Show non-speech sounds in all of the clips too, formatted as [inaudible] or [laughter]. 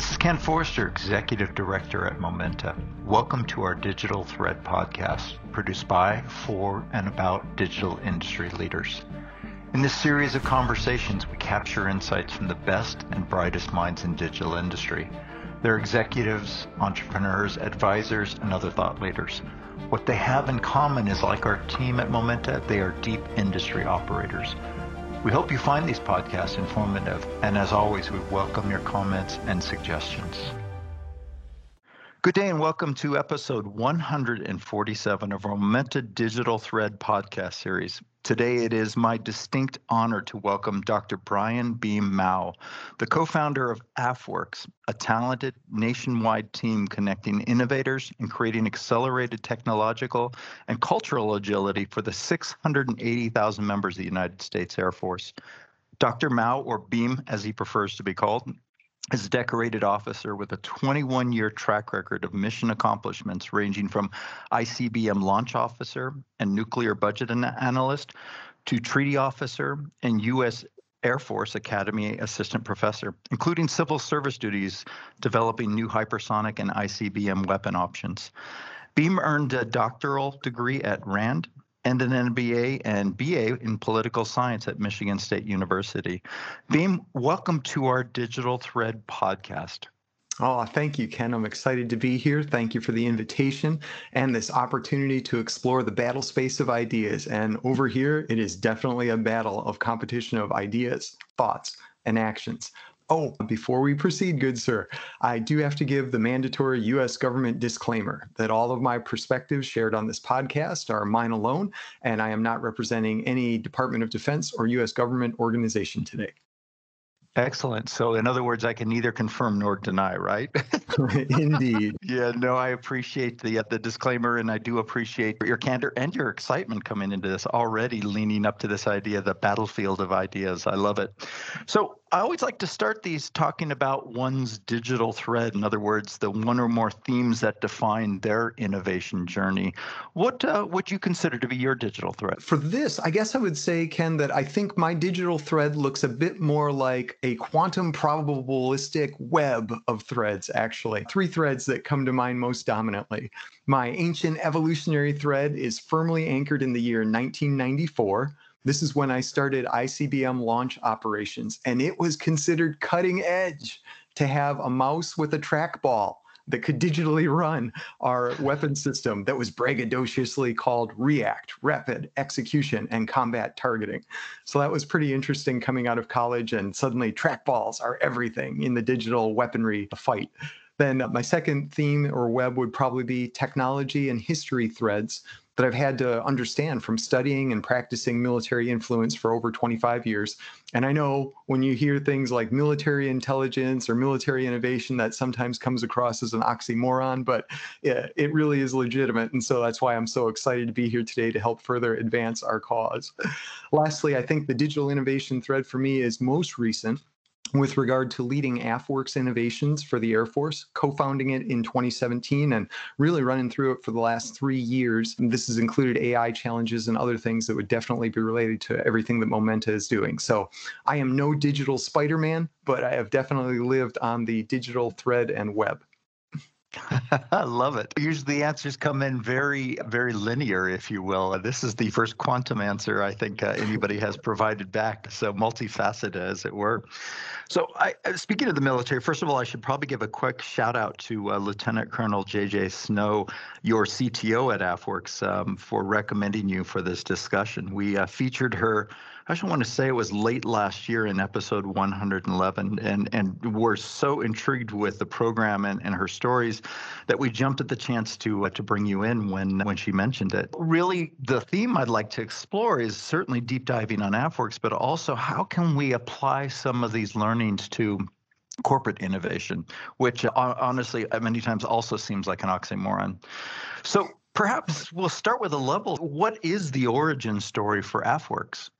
This is Ken Forster, Executive Director at Momenta. Welcome to our Digital Thread podcast, produced by, for, and about digital industry leaders. In this series of conversations, we capture insights from the best and brightest minds in digital industry. They're executives, entrepreneurs, advisors, and other thought leaders. What they have in common is like our team at Momenta, they are deep industry operators. We hope you find these podcasts informative, and as always, we welcome your comments and suggestions. Good day and welcome to episode 147 of our Momenta Digital Thread podcast series. Today it is my distinct honor to welcome Dr. Brian Beam Maue, the co-founder of AFWERX, a talented nationwide team connecting innovators and creating accelerated technological and cultural agility for the 680,000 members of the United States Air Force. Dr. Maue, or Beam as he prefers to be called, is a decorated officer with a 21 year track record of mission accomplishments ranging from ICBM launch officer and nuclear budget analyst to treaty officer and U.S. Air Force Academy assistant professor, including civil service duties developing new hypersonic and ICBM weapon options. Beam earned a doctoral degree at RAND and an MBA and BA in political science at Michigan State University. Beam, welcome to our Digital Thread podcast. Oh, thank you, Ken. I'm excited to be here. Thank you for the invitation and this opportunity to explore the battle space of ideas. And over here, it is definitely a battle of competition of ideas, thoughts, and actions. Oh, before we proceed, good sir, I do have to give the mandatory U.S. government disclaimer that all of my perspectives shared on this podcast are mine alone, and I am not representing any Department of Defense or U.S. government organization today. Excellent. So, in other words, I can neither confirm nor deny, right? [laughs] Indeed. [laughs] yeah. No, I appreciate the uh, the disclaimer, and I do appreciate your candor and your excitement coming into this already, leaning up to this idea, the battlefield of ideas. I love it. So, I always like to start these talking about one's digital thread. In other words, the one or more themes that define their innovation journey. What uh, would you consider to be your digital thread? For this, I guess I would say, Ken, that I think my digital thread looks a bit more like a quantum probabilistic web of threads, actually. Three threads that come to mind most dominantly. My ancient evolutionary thread is firmly anchored in the year 1994 this is when I started ICBM launch operations, and it was considered cutting edge to have a mouse with a trackball that could digitally run our weapon system that was braggadociously called REACT, Rapid Execution and Combat Targeting. So that was pretty interesting coming out of college, and suddenly trackballs are everything in the digital weaponry fight. Then my second theme or web would probably be technology and history threads that I've had to understand from studying and practicing military influence for over 25 years. And I know when you hear things like military intelligence or military innovation, that sometimes comes across as an oxymoron, but it, it really is legitimate. And so that's why I'm so excited to be here today to help further advance our cause. Lastly, I think the digital innovation thread for me is most recent with regard to leading AFWERX innovations for the Air Force, co founding it in 2017 and really running through it for the last three years. And this has included AI challenges and other things that would definitely be related to everything that Momenta is doing. So I am no digital Spider Man, but I have definitely lived on the digital thread and web. [laughs] I love it. Usually the answers come in very, very linear, if you will. This is the first quantum answer I think uh, anybody has provided back, so multifaceted, as it were. So, I, uh, speaking of the military, first of all, I should probably give a quick shout out to uh, Lieutenant Colonel J.J. Snow, your CTO at AFWERX, um, for recommending you for this discussion. We uh, featured her I just want to say it was late last year in episode 111, and and we're so intrigued with the program and, and her stories that we jumped at the chance to uh, to bring you in when when she mentioned it. Really, the theme I'd like to explore is certainly deep diving on AFWERX, but also how can we apply some of these learnings to corporate innovation, which uh, honestly many times also seems like an oxymoron. So perhaps we'll start with a level. What is the origin story for AFWERX?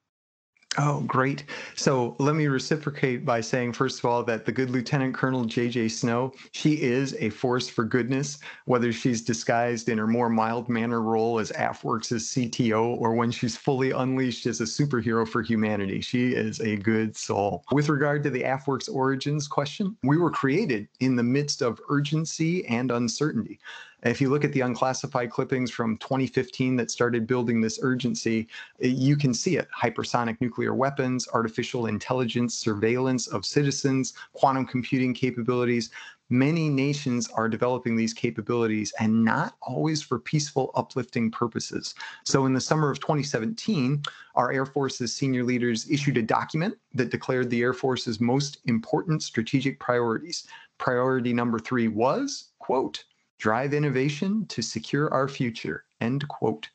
Oh, great. So let me reciprocate by saying, first of all, that the good Lieutenant Colonel J.J. Snow, she is a force for goodness, whether she's disguised in her more mild manner role as AFWERX' CTO or when she's fully unleashed as a superhero for humanity. She is a good soul. With regard to the AFWERX origins question, we were created in the midst of urgency and uncertainty. If you look at the unclassified clippings from 2015 that started building this urgency, you can see it hypersonic nuclear weapons, artificial intelligence, surveillance of citizens, quantum computing capabilities. Many nations are developing these capabilities and not always for peaceful, uplifting purposes. So, in the summer of 2017, our Air Force's senior leaders issued a document that declared the Air Force's most important strategic priorities. Priority number three was, quote, drive innovation to secure our future, end quote.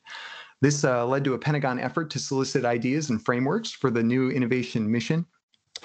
This uh, led to a Pentagon effort to solicit ideas and frameworks for the new innovation mission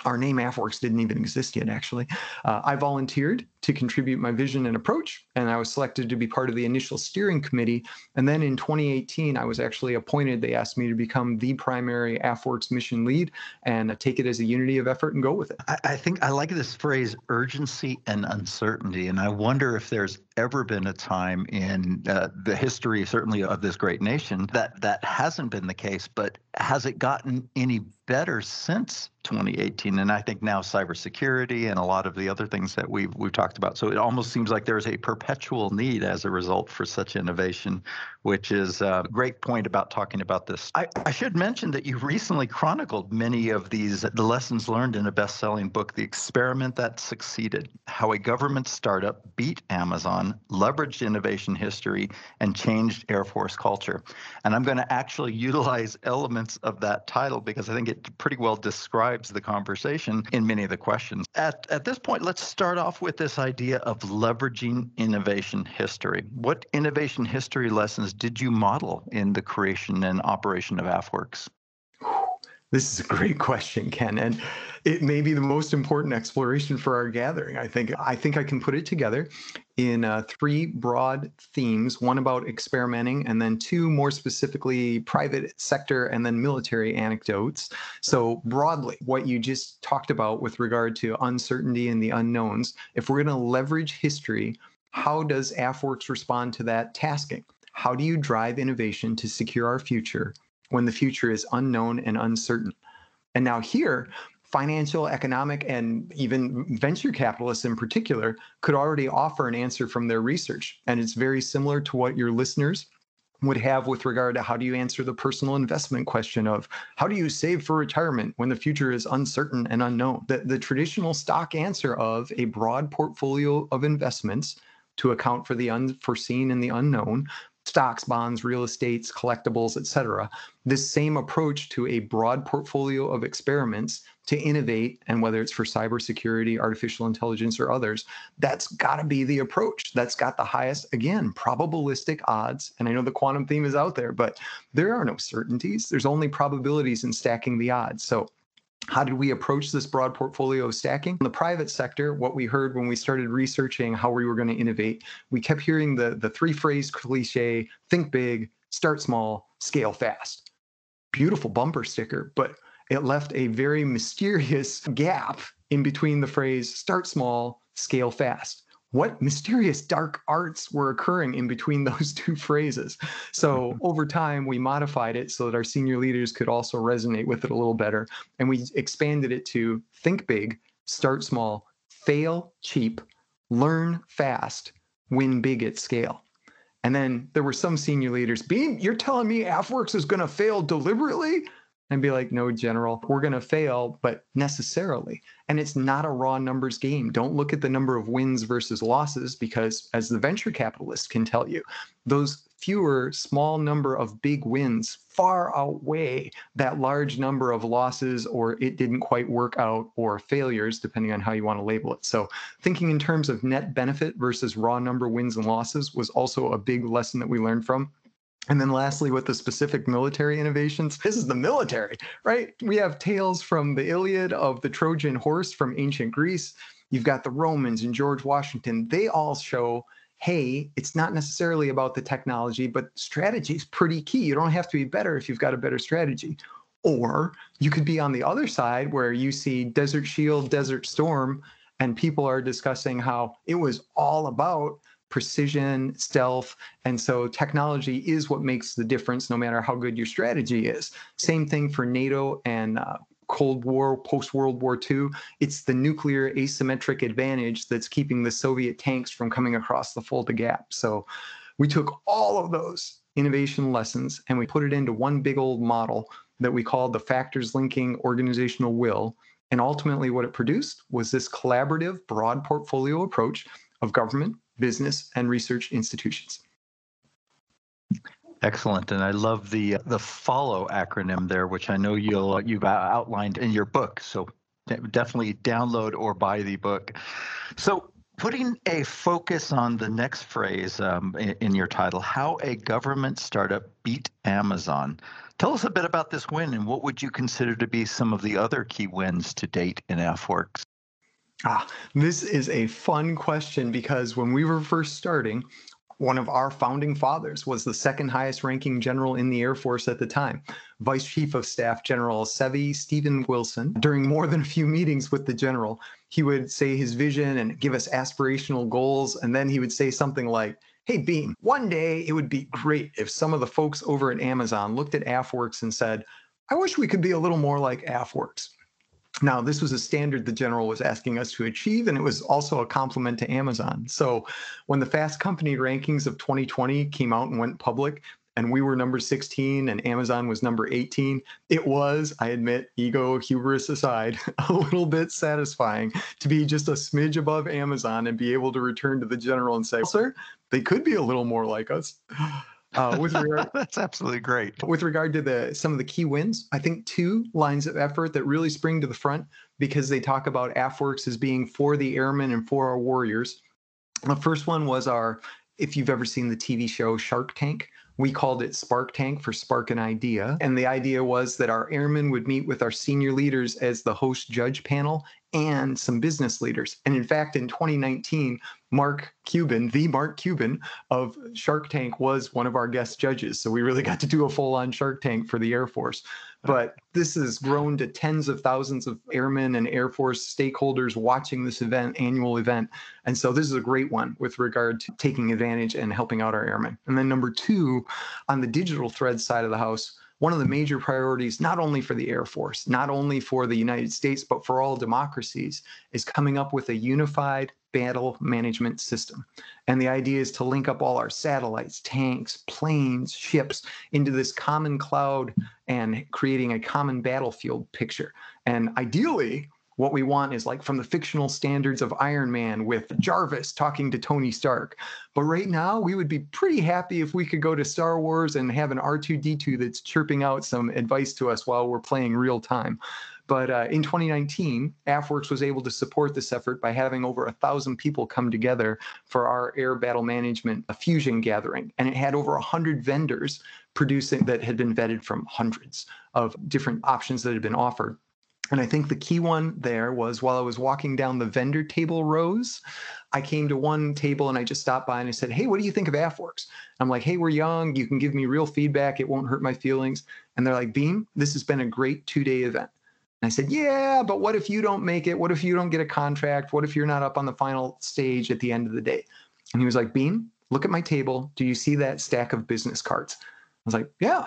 our name AFWERX didn't even exist yet, actually. Uh, I volunteered to contribute my vision and approach, and I was selected to be part of the initial steering committee. And then in 2018, I was actually appointed. They asked me to become the primary AFWERX mission lead and take it as a unity of effort and go with it. I, I think I like this phrase urgency and uncertainty. And I wonder if there's ever been a time in uh, the history, certainly of this great nation, that that hasn't been the case. But has it gotten any better since 2018? And I think now cybersecurity and a lot of the other things that we've we've talked about. So it almost seems like there's a perpetual need as a result for such innovation, which is a great point about talking about this. I, I should mention that you recently chronicled many of these the lessons learned in a best-selling book, The Experiment That Succeeded: How a Government Startup Beat Amazon leveraged innovation history, and changed Air Force culture. And I'm going to actually utilize elements of that title because I think it pretty well describes the conversation in many of the questions. At, at this point, let's start off with this idea of leveraging innovation history. What innovation history lessons did you model in the creation and operation of AFWERX? This is a great [laughs] question, Ken, and it may be the most important exploration for our gathering. I think I think I can put it together in uh, three broad themes: one about experimenting, and then two more specifically private sector and then military anecdotes. So broadly, what you just talked about with regard to uncertainty and the unknowns. If we're going to leverage history, how does AFWERX respond to that tasking? How do you drive innovation to secure our future? When the future is unknown and uncertain. And now, here, financial, economic, and even venture capitalists in particular could already offer an answer from their research. And it's very similar to what your listeners would have with regard to how do you answer the personal investment question of how do you save for retirement when the future is uncertain and unknown? The, the traditional stock answer of a broad portfolio of investments to account for the unforeseen and the unknown stocks, bonds, real estates, collectibles, etc. This same approach to a broad portfolio of experiments to innovate, and whether it's for cybersecurity, artificial intelligence, or others, that's got to be the approach. That's got the highest, again, probabilistic odds. And I know the quantum theme is out there, but there are no certainties. There's only probabilities in stacking the odds. So how did we approach this broad portfolio of stacking? In the private sector, what we heard when we started researching how we were going to innovate, we kept hearing the, the three phrase cliche think big, start small, scale fast. Beautiful bumper sticker, but it left a very [laughs] mysterious gap in between the phrase start small, scale fast what mysterious dark arts were occurring in between [laughs] those two phrases. So mm-hmm. over time, we modified it so that our senior leaders could also resonate with it a little better. And we expanded it to think big, start small, fail cheap, learn fast, win big at scale. And then there were some senior leaders, Beam, you're telling me AFWERX is going to fail deliberately? And be like, no, general, we're going to fail, but necessarily. And it's not a raw numbers game. Don't look at the number of wins versus losses because, as the venture capitalist can tell you, those fewer small number of big wins far outweigh that large number of losses or it didn't quite work out or failures depending on how you want to label it so thinking in terms of net benefit versus raw number wins and losses was also a big lesson that we learned from and then lastly, with the specific military innovations, this is the military, right? We have tales from the Iliad of the Trojan horse from ancient Greece. You've got the Romans and George Washington. They all show, hey, it's not necessarily about the technology, but strategy is pretty key. You don't have to be better if you've got a better strategy. Or you could be on the other side where you see Desert Shield, Desert Storm, and people are discussing how it was all about precision, stealth. And so technology is what makes the difference no matter how good your strategy is. Same thing for NATO and uh, Cold War, post World War II. It's the nuclear asymmetric advantage that's keeping the Soviet tanks from coming across the Fulda Gap. So we took all of those innovation lessons and we put it into one big old model that we called the factors linking organizational will. And ultimately, what it produced was this collaborative, broad portfolio approach of government, business, and research institutions. Excellent, and I love the uh, the follow acronym there, which I know you'll uh, you've uh, outlined in your book. So definitely download or buy the book. So putting a focus on the next phrase um, in, in your title, how a government startup beat Amazon. Tell us a bit about this win and what would you consider to be some of the other key wins to date in AFWERX? Ah, this is a fun question because when we were first starting, one of our founding fathers was the second highest ranking general in the Air Force at the time, Vice Chief of Staff General Seve Stephen Wilson. During more than a few meetings with the general, he would say his vision and give us aspirational goals. And then he would say something like, Hey, Beam, one day it would be great if some of the folks over at Amazon looked at AFWERX and said, I wish we could be a little more like AFWERX. Now, this was a standard the general was asking us to achieve, and it was also a compliment to Amazon. So, when the Fast Company rankings of 2020 came out and went public, and we were number 16 and Amazon was number 18, it was, I admit, ego, hubris aside, [laughs] a little bit satisfying to be just a smidge above Amazon and be able to return to the general and say, sir, they could be a little more like us. Uh, with [laughs] regard, that's absolutely great. With regard to the some of the key wins, I think two lines of effort that really spring to the front because they talk about AFWERX as being for the airmen and for our warriors. The first one was our, if you've ever seen the TV show Shark Tank, we called it Spark Tank for Spark an Idea. And the idea was that our airmen would meet with our senior leaders as the host judge panel and some business leaders. And in fact, in 2019, Mark Cuban, the Mark Cuban of Shark Tank, was one of our guest judges. So we really got to do a full on Shark Tank for the Air Force. But this has grown to tens of thousands of airmen and Air Force stakeholders watching this event, annual event. And so this is a great one with regard to taking advantage and helping out our airmen. And then number two, on the digital thread side of the house, one of the major priorities, not only for the Air Force, not only for the United States, but for all democracies, is coming up with a unified battle management system. And the idea is to link up all our satellites, tanks, planes, ships into this common cloud and creating a common battlefield picture. And ideally, what we want is like from the fictional standards of Iron Man with Jarvis talking to Tony Stark. But right now, we would be pretty happy if we could go to Star Wars and have an R2D2 that's chirping out some advice to us while we're playing real time. But uh, in 2019, AFWERX was able to support this effort by having over a thousand people come together for our air battle management fusion gathering. And it had over 100 vendors producing that had been vetted from hundreds of different options that had been offered. And I think the key one there was while I was walking down the vendor table rows, I came to one table and I just stopped by and I said, Hey, what do you think of AFWERX? I'm like, Hey, we're young. You can give me real feedback. It won't hurt my feelings. And they're like, Beam, this has been a great two day event. And I said, Yeah, but what if you don't make it? What if you don't get a contract? What if you're not up on the final stage at the end of the day? And he was like, Beam, look at my table. Do you see that stack of business cards? I was like, Yeah.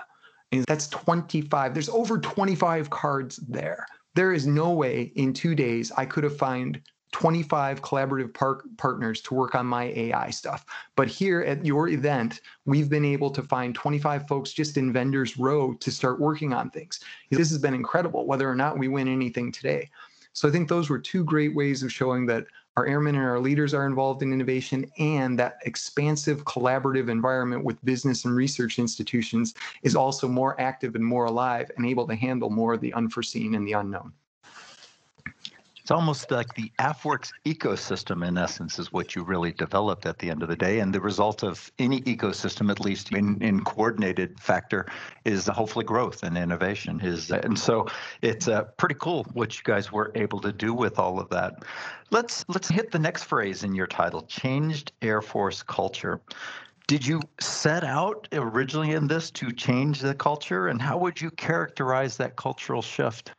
And that's 25. There's over 25 cards there. There is no way in two days I could have found 25 collaborative par- partners to work on my AI stuff. But here at your event, we've been able to find 25 folks just in Vendors Row to start working on things. This has been incredible, whether or not we win anything today. So I think those were two great ways of showing that our airmen and our leaders are involved in innovation and that expansive collaborative environment with business and research institutions is also more active and more alive and able to handle more of the unforeseen and the unknown. It's almost like the AFWERX ecosystem, in essence, is what you really developed at the end of the day. And the result of any ecosystem, at least in, in coordinated factor, is hopefully growth and innovation. Is and so it's uh, pretty cool what you guys were able to do with all of that. Let's let's hit the next phrase in your title: changed Air Force culture. Did you set out originally in this to change the culture? And how would you characterize that cultural shift?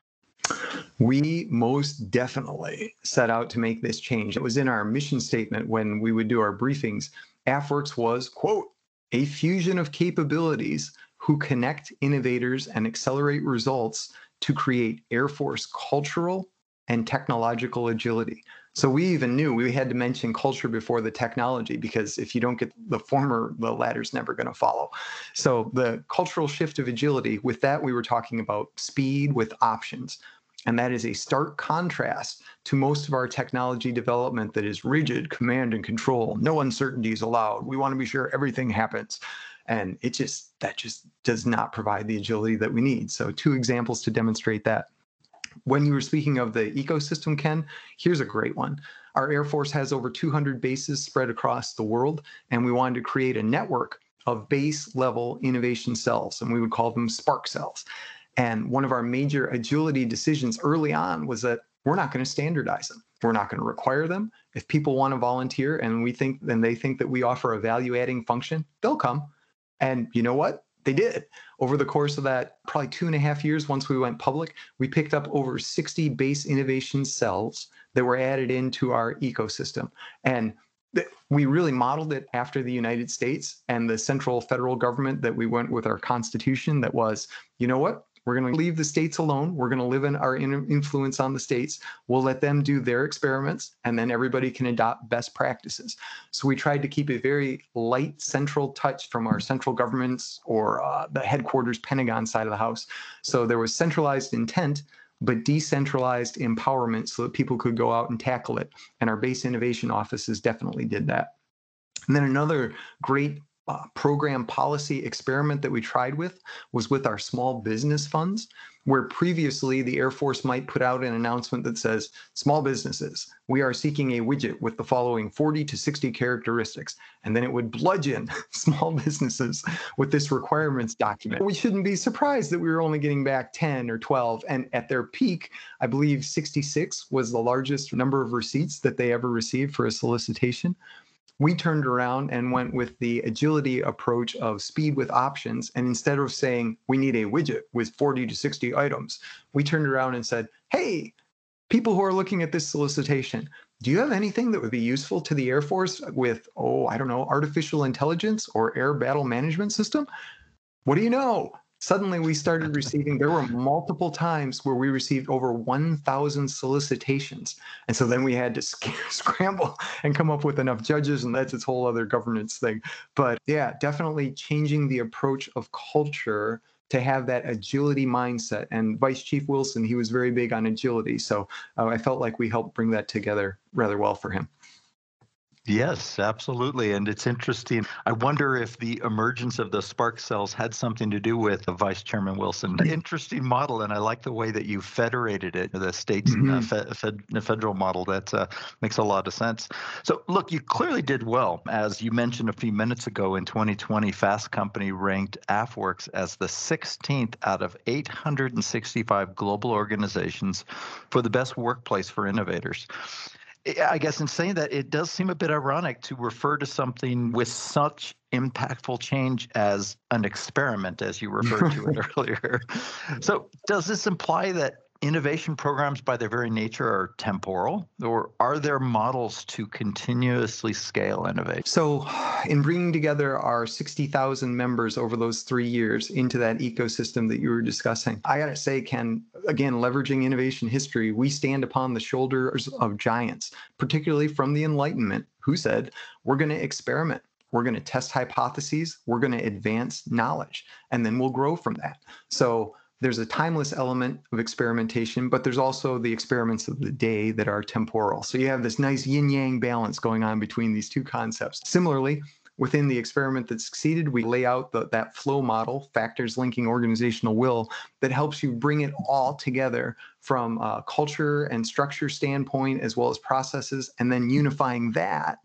We most definitely set out to make this change. It was in our mission statement when we would do our briefings. AFWERX was, quote, a fusion of capabilities who connect innovators and accelerate results to create Air Force cultural and technological agility. So we even knew we had to mention culture before the technology because if you don't get the former, the latter's never going to follow. So the cultural shift of agility, with that, we were talking about speed with options. And that is a stark contrast to most of our technology development that is rigid, command and control, no uncertainties allowed. We want to be sure everything happens and it just that just does not provide the agility that we need so two examples to demonstrate that when you were speaking of the ecosystem ken here's a great one. Our air force has over 200 bases spread across the world and we wanted to create a network of base level innovation cells and we would call them spark cells. And one of our major agility decisions early on was that we're not going to standardize them. We're not going to require them. If people want to volunteer and we think and they think that we offer a value adding function they'll come. And you know what? They did. Over the course of that probably two and a half years, once we went public, we picked up over 60 base innovation cells that were added into our ecosystem. And we really modeled it after the United States and the central federal government that we went with our constitution that was, you know what? We're going to leave the states alone. We're going to live in our influence on the states. We'll let them do their experiments, and then everybody can adopt best practices. So we tried to keep a very light central touch from our central governments or uh, the headquarters Pentagon side of the house. So there was centralized intent, but decentralized empowerment so that people could go out and tackle it. And our base innovation offices definitely did that. And then another great uh, program policy experiment that we tried with was with our small business funds, where previously the Air Force might put out an announcement that says, Small businesses, we are seeking a widget with the following 40 to 60 characteristics. And then it would bludgeon [laughs] small businesses with this requirements document. We shouldn't be surprised that we were only getting back 10 or 12. And at their peak, I believe 66 was the largest number of receipts that they ever received for a solicitation we turned around and went with the agility approach of speed with options. And instead of saying we need a widget with 40 to 60 items, we turned around and said, hey, people who are looking at this solicitation, do you have anything that would be useful to the Air Force with, oh, I don't know, artificial intelligence or air battle management system? What do you know? Suddenly we started receiving there were multiple times where we received over 1000 solicitations. And so then we had to [laughs] scramble and come up with enough judges and that's its whole other governance thing. But yeah definitely changing the approach of culture to have that agility mindset. And vice chief wilson he was very big on agility. So uh, i felt like we helped bring that together rather well for him Yes, absolutely. And it's interesting. I wonder if the emergence of the spark cells had something to do with the Vice Chairman Wilson. Interesting model. And I like the way that you federated it, the states mm-hmm. the, fed, federal model. That uh, makes a lot of sense. So, look, you clearly did well. As you mentioned a few minutes ago, in 2020, Fast Company ranked AFWERX as the 16th out of 865 global organizations for the best workplace for innovators. I guess in saying that, it does seem a bit ironic to refer to something with such impactful change as an experiment, as you referred to it [laughs] earlier. So, does this imply that innovation programs by their very nature are temporal or are there models to continuously scale innovation? So in bringing together our 60000 members over those three years into that ecosystem that you were discussing i got to say ken again leveraging innovation history we stand upon the shoulders of giants particularly from the enlightenment who said we're going to experiment. We're going to test hypotheses. We're going to advance knowledge. And then we'll grow from that. So there's a timeless element of experimentation, but there's also the experiments of the day that are temporal. So you have this nice yin yang balance going on between these two concepts. Similarly, within the experiment that succeeded, we lay out the, that flow model, factors linking organizational will, that helps you bring it all together from a culture and structure standpoint, as well as processes, and then unifying that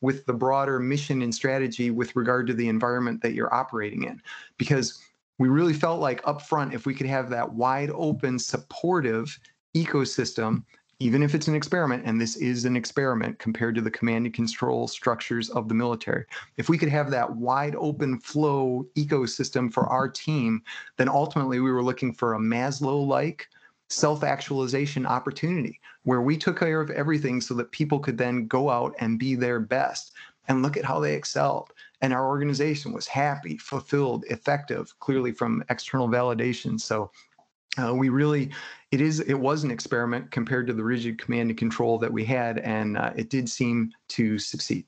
with the broader mission and strategy with regard to the environment that you're operating in. Because we really felt like upfront, if we could have that wide open, supportive ecosystem even if it's an experiment, and this is an experiment compared to the command and control structures of the military, if we could have that wide open flow ecosystem for our team, then ultimately we were looking for a Maslow like self actualization opportunity where we took care of everything so that people could then go out and be their best. And look at how they excelled. And our organization was happy, fulfilled, effective, clearly from external validation. So uh, we really it is it was an experiment compared to the rigid command and control that we had and uh, it did seem to succeed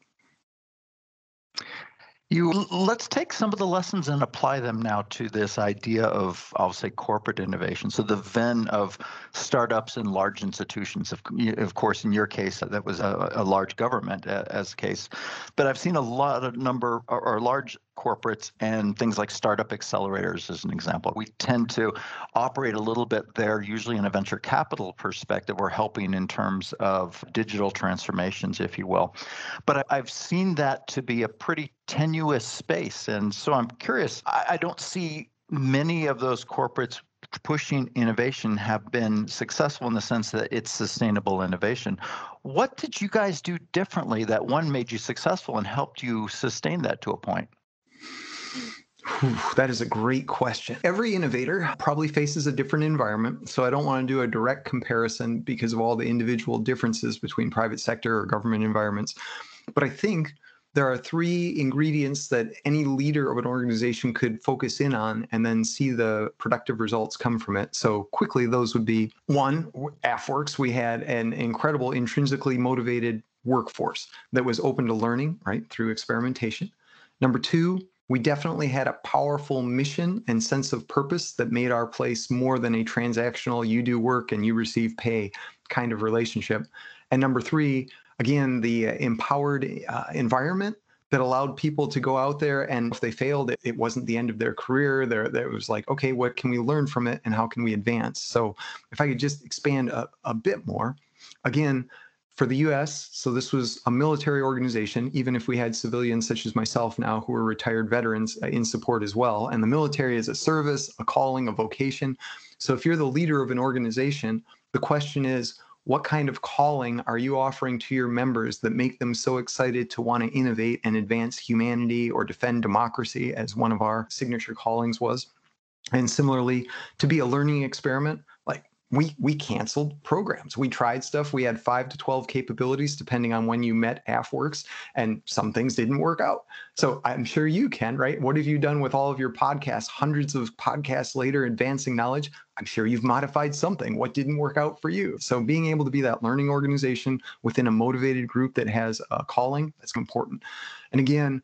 you let's take some of the lessons and apply them now to this idea of I'll say corporate innovation. So the Venn of startups and large institutions. Of, of course, in your case, that was a, a large government uh, as a case, but I've seen a lot of number or, or large corporates and things like startup accelerators as an example. We tend to operate a little bit there, usually in a venture capital perspective. We're helping in terms of digital transformations, if you will. But I've seen that to be a pretty tenuous space. And so I'm curious, I don't see many of those corporates pushing innovation have been successful in the sense that it's sustainable innovation. What did you guys do differently that one made you successful and helped you sustain that to a point? That is a great question. Every innovator probably faces a different environment. So I don't want to do a direct comparison because of all the individual differences between private sector or government environments. But I think there are three ingredients that any leader of an organization could focus in on and then see the productive results come from it. So, quickly, those would be one, AFWERX, we had an incredible intrinsically motivated workforce that was open to learning, right, through experimentation. Number two, we definitely had a powerful mission and sense of purpose that made our place more than a transactional you do work and you receive pay kind of relationship. And number three, again, the uh, empowered uh, environment that allowed people to go out there and if they failed it, it wasn't the end of their career there there was like okay what can we learn from it and how can we advance so if i could just expand a, a bit more again for the US, so this was a military organization, even if we had civilians such as myself now who are retired veterans uh, in support as well. And the military is a service, a calling, a vocation. So if you're the leader of an organization, the question is, what kind of calling are you offering to your members that make them so excited to want to innovate and advance humanity or defend democracy, as one of our signature callings was? And similarly, to be a learning experiment, we we canceled programs. We tried stuff. We had five to twelve capabilities, depending on when you met AFWERX, and some things didn't work out. So I'm sure you can, right? What have you done with all of your podcasts? Hundreds of podcasts later, advancing knowledge. I'm sure you've modified something. What didn't work out for you? So being able to be that learning organization within a motivated group that has a calling that's important. And again,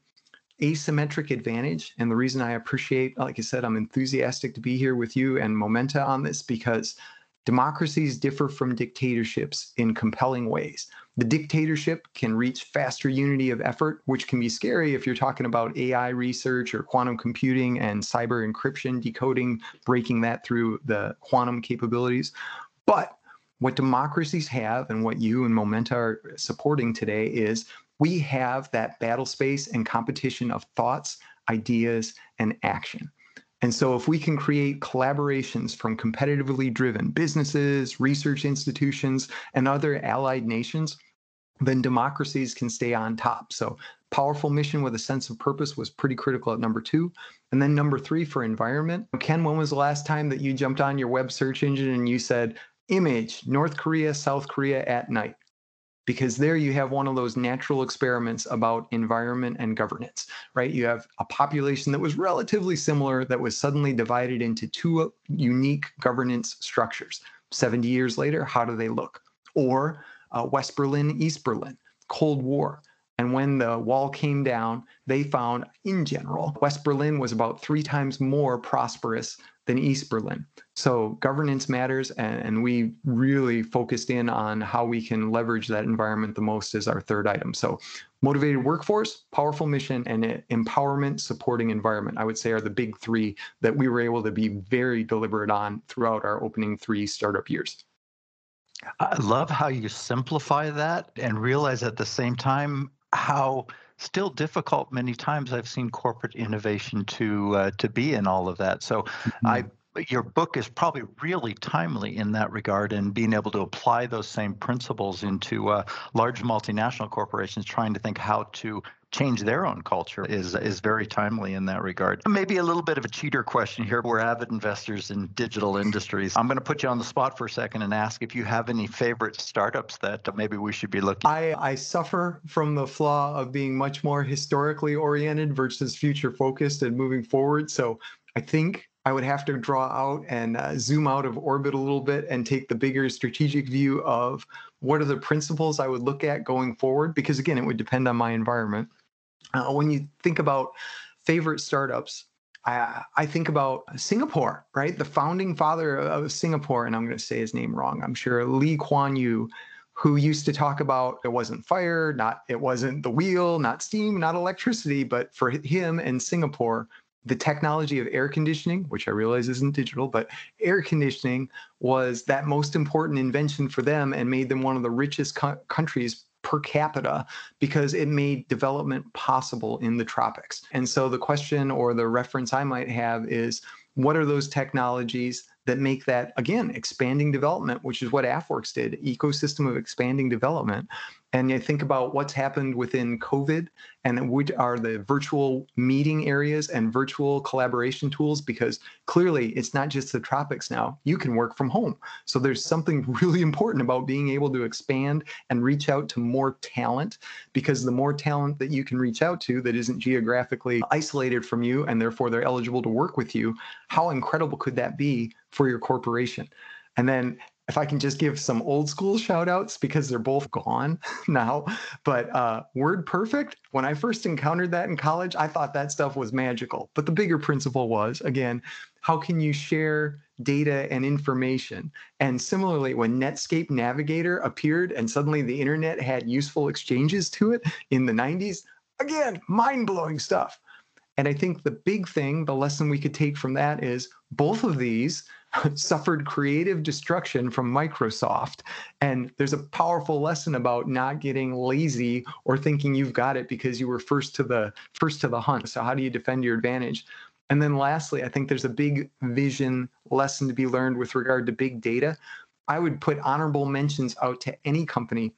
asymmetric advantage. And the reason I appreciate, like I said, I'm enthusiastic to be here with you and Momenta on this because Democracies differ from dictatorships in compelling ways. The dictatorship can reach faster unity of effort, which can be scary if you're talking about AI research or quantum computing and cyber encryption, decoding, breaking that through the quantum capabilities. But what democracies have and what you and Momenta are supporting today is we have that battle space and competition of thoughts, ideas, and action. And so, if we can create collaborations from competitively driven businesses, research institutions, and other allied nations, then democracies can stay on top. So, powerful mission with a sense of purpose was pretty critical at number two. And then number three for environment. Ken, when was the last time that you jumped on your web search engine and you said, image North Korea, South Korea at night? Because there you have one of those natural experiments about environment and governance, right? You have a population that was relatively similar that was suddenly divided into two unique governance structures. 70 years later, how do they look? Or uh, West Berlin, East Berlin, Cold War. And when the wall came down, they found, in general, West Berlin was about three times more prosperous than East Berlin. So governance matters, and, and, we really focused in on how we can leverage that environment the most as our third item. So motivated workforce, powerful mission, and empowerment supporting environment, I would say are the big three that we were able to be very deliberate on throughout our opening three startup years. I love how you simplify that and realize at the same time how still difficult many times I've seen corporate innovation to uh, to be in all of that. So mm-hmm. I your book is probably really timely in that regard and being able to apply those same principles into uh, large multinational corporations trying to think how to change their own culture is is very timely in that regard. Maybe a little bit of a cheater question here. We're avid investors in digital industries. I'm going to put you on the spot for a second and ask if you have any favorite startups that maybe we should be looking. I I suffer from the flaw of being much more historically oriented versus future focused and moving forward. So I think I would have to draw out and uh, zoom out of orbit a little bit and take the bigger strategic view of what are the principles I would look at going forward, because again, it would depend on my environment. Uh, when you think about favorite startups, I, I, think about Singapore, right? The founding father of Singapore, and I'm going to say his name wrong. I'm sure Lee Kuan Yew, who used to talk about it wasn't fire, not it wasn't the wheel, not steam, not electricity, but for him and Singapore, the technology of air conditioning, which I realize isn't digital, but air conditioning was that most important invention for them and made them one of the richest co- countries per capita because it made development possible in the tropics. And so the question or the reference I might have is what are those technologies that make that again expanding development which is what AFWERX did ecosystem of expanding development and you think about what's happened within COVID and what are the virtual meeting areas and virtual collaboration tools, because clearly it's not just the tropics now. You can work from home. So there's something [laughs] really important about being able to expand and reach out to more talent, because the more talent that you can reach out to that isn't geographically isolated from you and therefore they're eligible to work with you, how incredible could that be for your corporation? And then if I can just give some old school shout outs because they're both gone [laughs] now. But uh, Word Perfect, when I first encountered that in college, I thought that stuff was magical. But the bigger principle was again, how can you share data and information? And similarly, when Netscape Navigator appeared and suddenly the internet had useful exchanges to it in the 90s, again, mind blowing stuff. And I think the big thing, the lesson we could take from that is both of these [laughs] suffered creative destruction from Microsoft. And there's a powerful lesson about not getting lazy or thinking you've got it because you were first to the first to the hunt. So how do you defend your advantage? And then lastly, I think there's a big vision lesson to be learned with regard to big data. I would put honorable mentions out to any company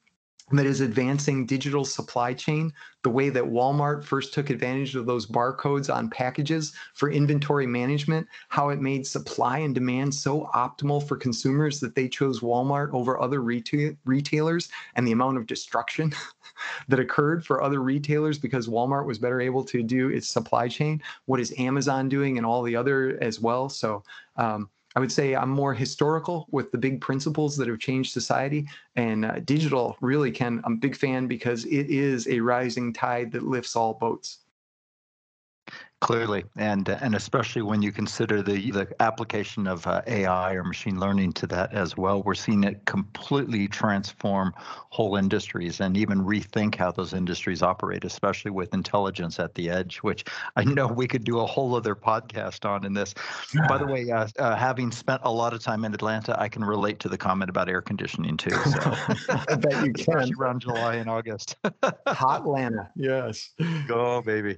that is advancing digital supply chain the way that Walmart first took advantage of those barcodes on packages for inventory management, how it made supply and demand so optimal for consumers that they chose Walmart over other retail- retailers, and the amount of destruction [laughs] that occurred for other retailers because Walmart was better able to do its supply chain. What is Amazon doing and all the other as well? So, um, I would say I'm more historical with the big principles that have changed society. And uh, digital really can, I'm a big fan because it is a rising tide that lifts all boats. Clearly, and and especially when you consider the the application of uh, AI or machine learning to that as well, we're seeing it completely transform whole industries and even rethink how those industries operate, especially with intelligence at the edge, which I know we could do a whole other podcast on in this. By the [laughs] way, uh, uh, having spent a lot of time in Atlanta, I can relate to the comment about air conditioning too. [laughs] So I bet you [laughs] can. around July and August. Hot Atlanta, yes. Go baby.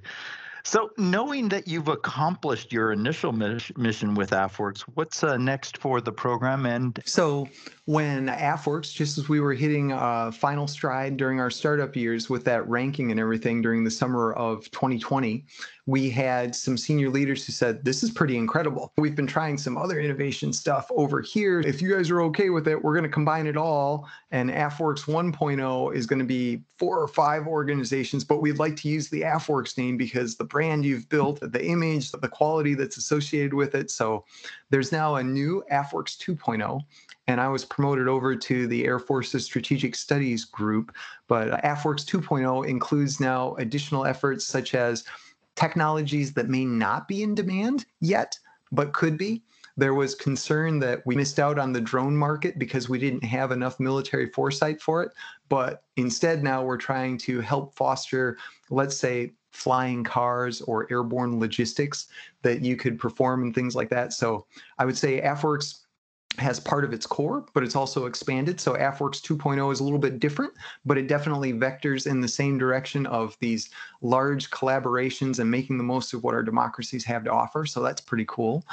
So, knowing that you've accomplished your initial mission with AFWERX, what's uh, next for the program? And so, when AFWERX, just as we were hitting a final stride during our startup years with that ranking and everything during the summer of 2020, we had some senior leaders who said, This is pretty incredible. We've been trying some other innovation stuff over here. If you guys are okay with it, we're going to combine it all. And AFWERX 1.0 is going to be four or five organizations, but we'd like to use the AFWERX name because the brand you've built, the image, the quality that's associated with it. So there's now a new AFWERX 2.0 and I was promoted over to the Air Force's Strategic Studies Group. But uh, AFWERX 2.0 includes now additional efforts such as technologies that may not be in demand yet, but could be. There was concern that we missed out on the drone market because we didn't have enough military foresight for it. But instead, now we're trying to help foster, let's say, flying cars or airborne logistics that you could perform and things like that. So I would say AFWERX has part of its core, but it's also expanded. So AFWERX 2.0 is a little bit different, but it definitely vectors in the same direction of these large collaborations and making the most of what our democracies have to offer. So that's pretty cool.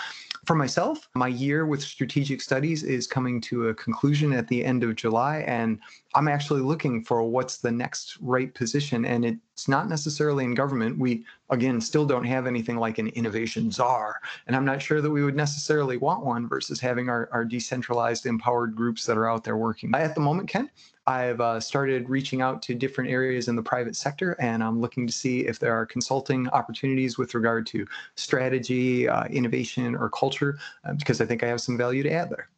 For myself, my year with strategic studies is coming to a conclusion at the end of July, and I'm actually looking for what's the next right position. And it's not necessarily in government. We, again, still don't have anything like an innovation czar. And I'm not sure that we would necessarily want one versus having our, our decentralized, empowered groups that are out there working. At the moment, Ken, I've uh, started reaching out to different areas in the private sector, and I'm looking to see if there are consulting opportunities with regard to strategy, uh, innovation, or culture, uh, because I think I have some value to add there.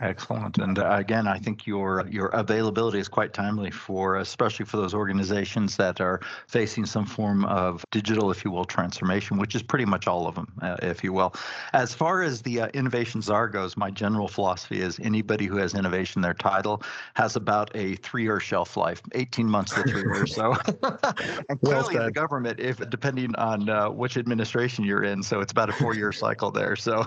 Excellent. And uh, again, I think your your availability is quite timely for, especially for those organizations that are facing some form of digital, if you will, transformation, which is pretty much all of them, uh, if you will. As far as the uh, innovation czar goes, my general philosophy is anybody who has innovation, their title has about a three-year shelf life, 18 months to three years. So, [laughs] and clearly well the government, if depending on uh, which administration you're in, so it's about a four-year cycle there. So,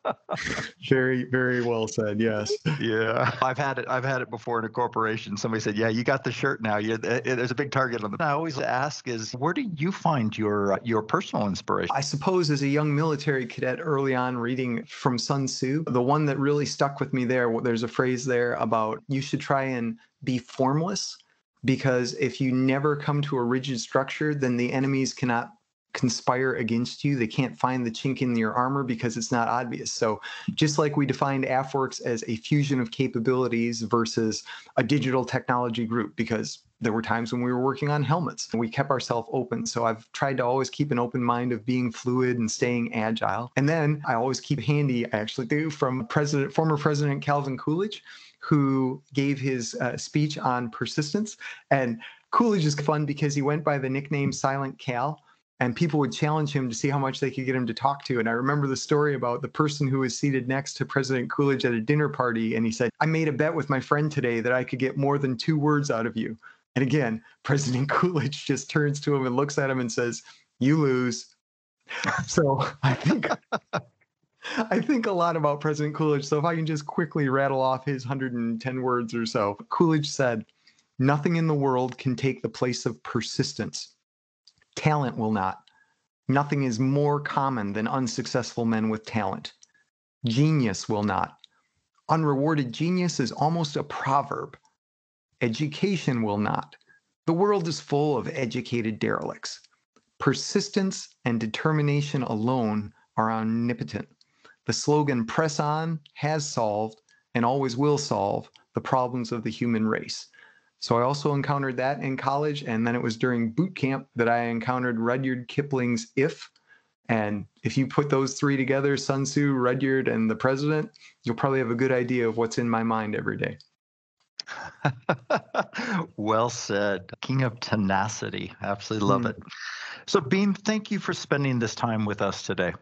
[laughs] very, very well said said yes. [laughs] Yeah, I've had it. I've had it before in a corporation. Somebody said, "Yeah, you got the shirt now. You, eh, there's a big target on the." I always ask is, where do you find your uh, your personal inspiration? I suppose as a young military cadet early on, reading from Sun Tzu, the one that really stuck with me there. There's a phrase there about you should try and be formless because if you never come to a rigid structure, then the enemies cannot conspire against you. They can't find the chink in your armor because it's not obvious. So, just like we defined AFWERX as a fusion of capabilities versus a digital technology group, because there were times when we were working on helmets and we kept ourselves open. So, I've tried to always keep an open mind of being fluid and staying agile. And then I always keep handy, I actually do, from President, former President Calvin Coolidge, who gave his uh, speech on persistence. And Coolidge is fun because he went by the nickname Silent Cal and people would challenge him to see how much they could get him to talk to. And I remember the story about the person who was seated next to President Coolidge at a dinner party. And he said, I made a bet with my friend today that I could get more than two words out of you. And again, [laughs] President Coolidge just turns to him and looks at him and says, You lose. [laughs] so I think. [laughs] I think a lot about President Coolidge. So if I can just quickly rattle off his 110 words or so. Coolidge said, Nothing in the world can take the place of persistence. Talent will not. Nothing is more common than unsuccessful men with talent. Genius will not. Unrewarded genius is almost a proverb. Education will not. The world is full of educated derelicts. Persistence and determination alone are omnipotent. The slogan press on has solved and always will solve the problems of the human race. So I also encountered that in college. And then it was during boot camp that I encountered Rudyard Kipling's If. And if you put those three together, Sun Tzu, Rudyard, and the president, you'll probably have a good idea of what's in my mind every day. [laughs] well said. King of tenacity. Absolutely love mm. it. So, Beam, thank you for spending this time with us today.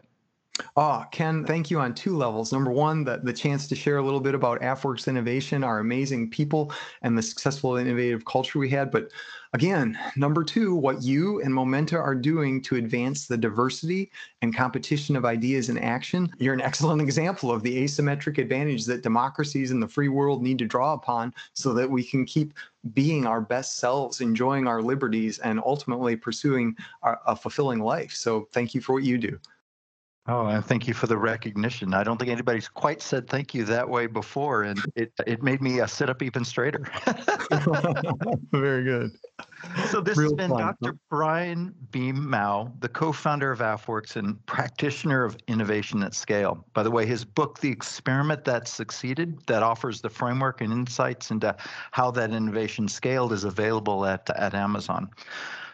Oh, Ken, thank you on two levels. Number one, the, the chance to share a little bit about AFWERX Innovation, our amazing people, and the successful innovative culture we had. But again, number two, what you and Momenta are doing to advance the diversity and competition of ideas in action. You're an excellent example of the asymmetric advantage that democracies in the free world need to draw upon so that we can keep being our best selves, enjoying our liberties, and ultimately pursuing our, a fulfilling life. So thank you for what you do. Oh, and thank you for the recognition. I don't think anybody's quite said thank you that way before, and it it made me uh, sit up even straighter. [laughs] Very good. So this Real has been fun. Dr. Brian Beam Maue, the co-founder of AFWERX and practitioner of innovation at scale. By the way, his book, The Experiment That Succeeded, that offers the framework and insights into how that innovation scaled, is available at at Amazon.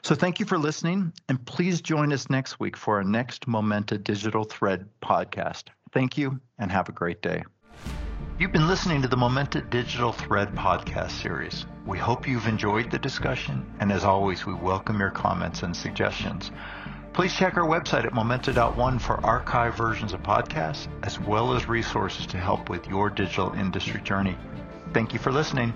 So thank you for listening, and please join us next week for our next Momenta Digital Thread podcast. Thank you, and have a great day. You've been listening to the Momenta Digital Thread podcast series. We hope you've enjoyed the discussion, and as always, we welcome your comments and suggestions. Please check our website at momenta.one for archive versions of podcasts, as well as resources to help with your digital industry journey. Thank you for listening.